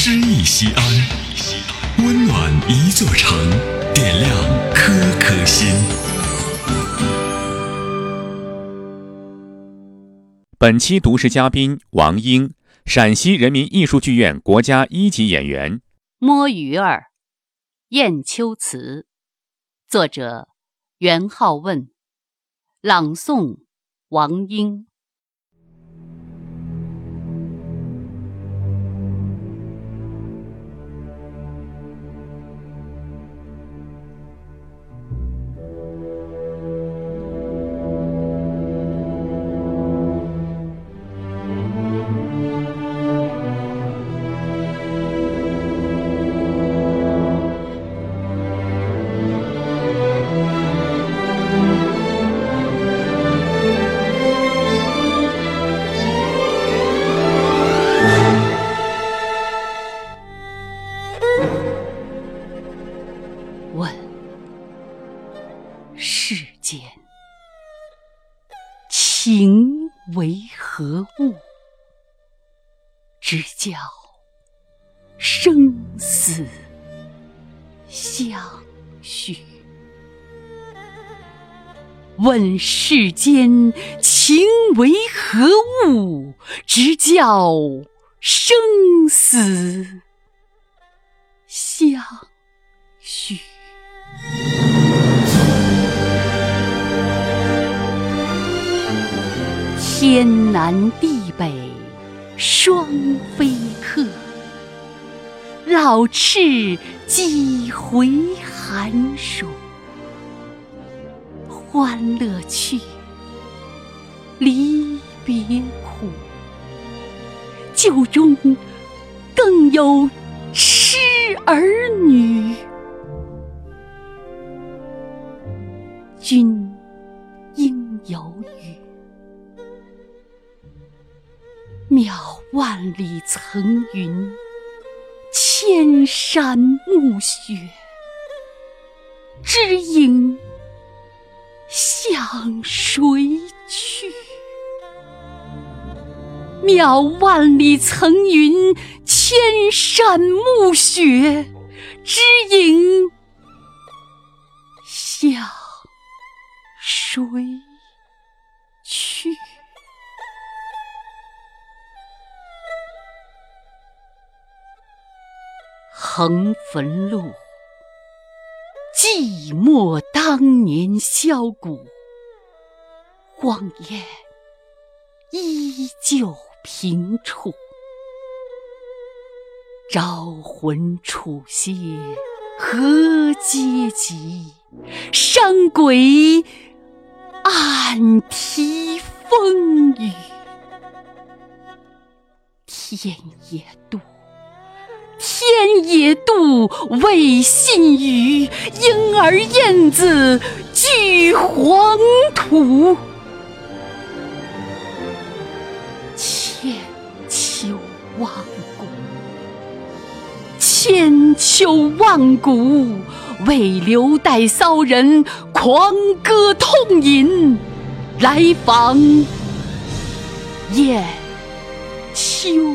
诗意西安，温暖一座城，点亮颗颗心。本期读诗嘉宾王英，陕西人民艺术剧院国家一级演员。摸鱼儿，雁丘词，作者袁浩问，朗诵王英。情为何物？直教生死相许。问世间情为何物？直教生死天南地北双飞客，老翅几回寒暑。欢乐去，离别苦，酒中更有痴儿女。君应有语，渺万里层云，千山暮雪，知影向谁去？渺万里层云，千山暮雪，知影向谁横汾路，寂寞当年箫鼓，荒烟依旧平处。招魂楚些何嗟及？山鬼暗啼风雨。天也妒，天也妒，未信与莺儿燕子俱黄土。千秋万古，千秋万古，为留待骚人狂歌痛饮，来访雁丘